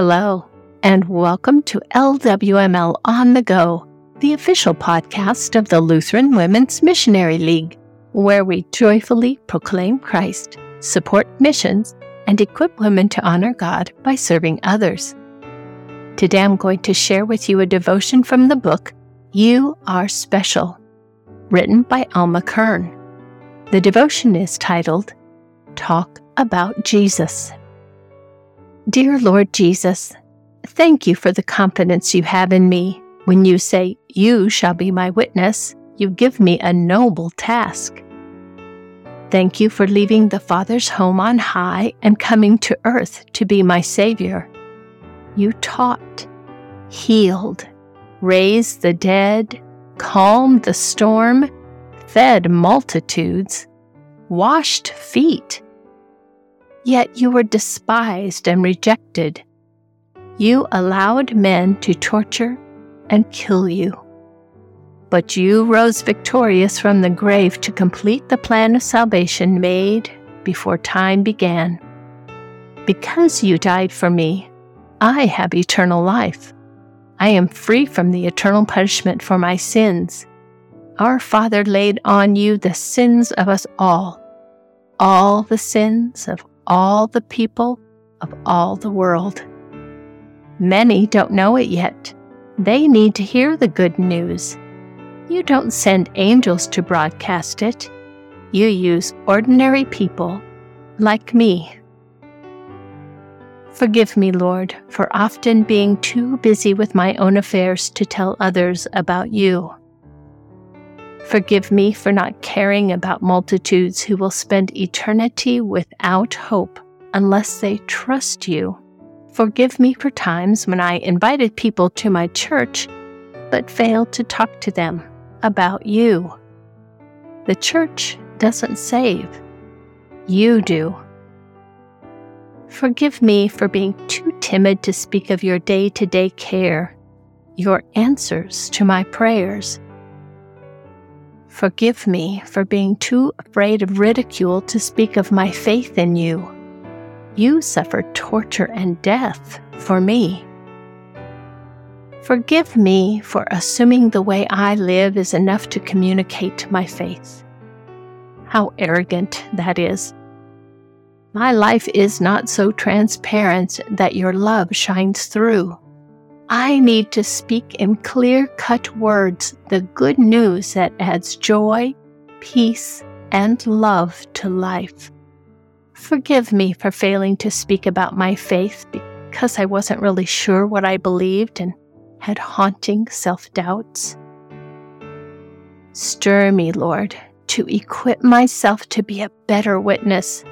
Hello, and welcome to LWML On the Go, the official podcast of the Lutheran Women's Missionary League, where we joyfully proclaim Christ, support missions, and equip women to honor God by serving others. Today I'm going to share with you a devotion from the book You Are Special, written by Alma Kern. The devotion is titled Talk About Jesus. Dear Lord Jesus, thank you for the confidence you have in me. When you say, You shall be my witness, you give me a noble task. Thank you for leaving the Father's home on high and coming to earth to be my Savior. You taught, healed, raised the dead, calmed the storm, fed multitudes, washed feet. Yet you were despised and rejected. You allowed men to torture and kill you. But you rose victorious from the grave to complete the plan of salvation made before time began. Because you died for me, I have eternal life. I am free from the eternal punishment for my sins. Our Father laid on you the sins of us all, all the sins of all the people of all the world. Many don't know it yet. They need to hear the good news. You don't send angels to broadcast it. You use ordinary people like me Forgive me, Lord, for often being too busy with my own affairs to tell others about you. Forgive me for not caring about multitudes who will spend eternity without hope unless they trust you. Forgive me for times when I invited people to my church but failed to talk to them about you. The church doesn't save, you do. Forgive me for being too timid to speak of your day to day care, your answers to my prayers. Forgive me for being too afraid of ridicule to speak of my faith in you. You suffered torture and death for me. Forgive me for assuming the way I live is enough to communicate my faith. How arrogant that is. My life is not so transparent that your love shines through. I need to speak in clear cut words the good news that adds joy, peace, and love to life. Forgive me for failing to speak about my faith because I wasn't really sure what I believed and had haunting self doubts. Stir me, Lord, to equip myself to be a better witness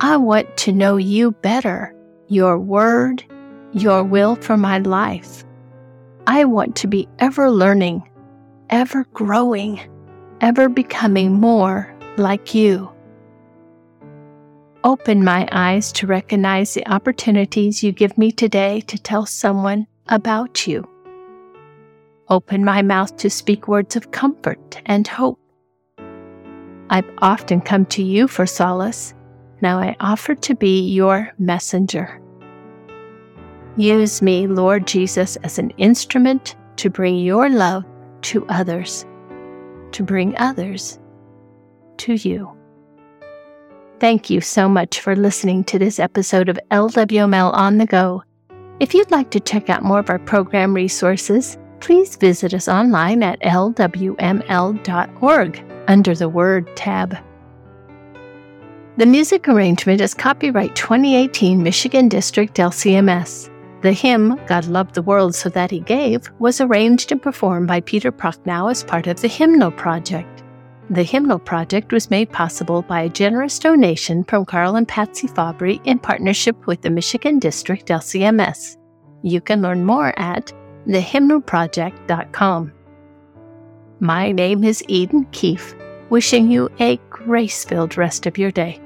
I want to know you better, your word, your will for my life. I want to be ever learning, ever growing, ever becoming more like you. Open my eyes to recognize the opportunities you give me today to tell someone about you. Open my mouth to speak words of comfort and hope. I've often come to you for solace now I offer to be your messenger. Use me, Lord Jesus, as an instrument to bring your love to others, to bring others to you. Thank you so much for listening to this episode of LWML On the Go. If you'd like to check out more of our program resources, please visit us online at lwml.org under the Word tab. The music arrangement is copyright 2018 Michigan District LCMS. The hymn, God Loved the World So That He Gave, was arranged and performed by Peter Prochnow as part of the Hymnal Project. The Hymnal Project was made possible by a generous donation from Carl and Patsy Fabry in partnership with the Michigan District LCMS. You can learn more at thehymnalproject.com. My name is Eden Keefe, wishing you a grace filled rest of your day.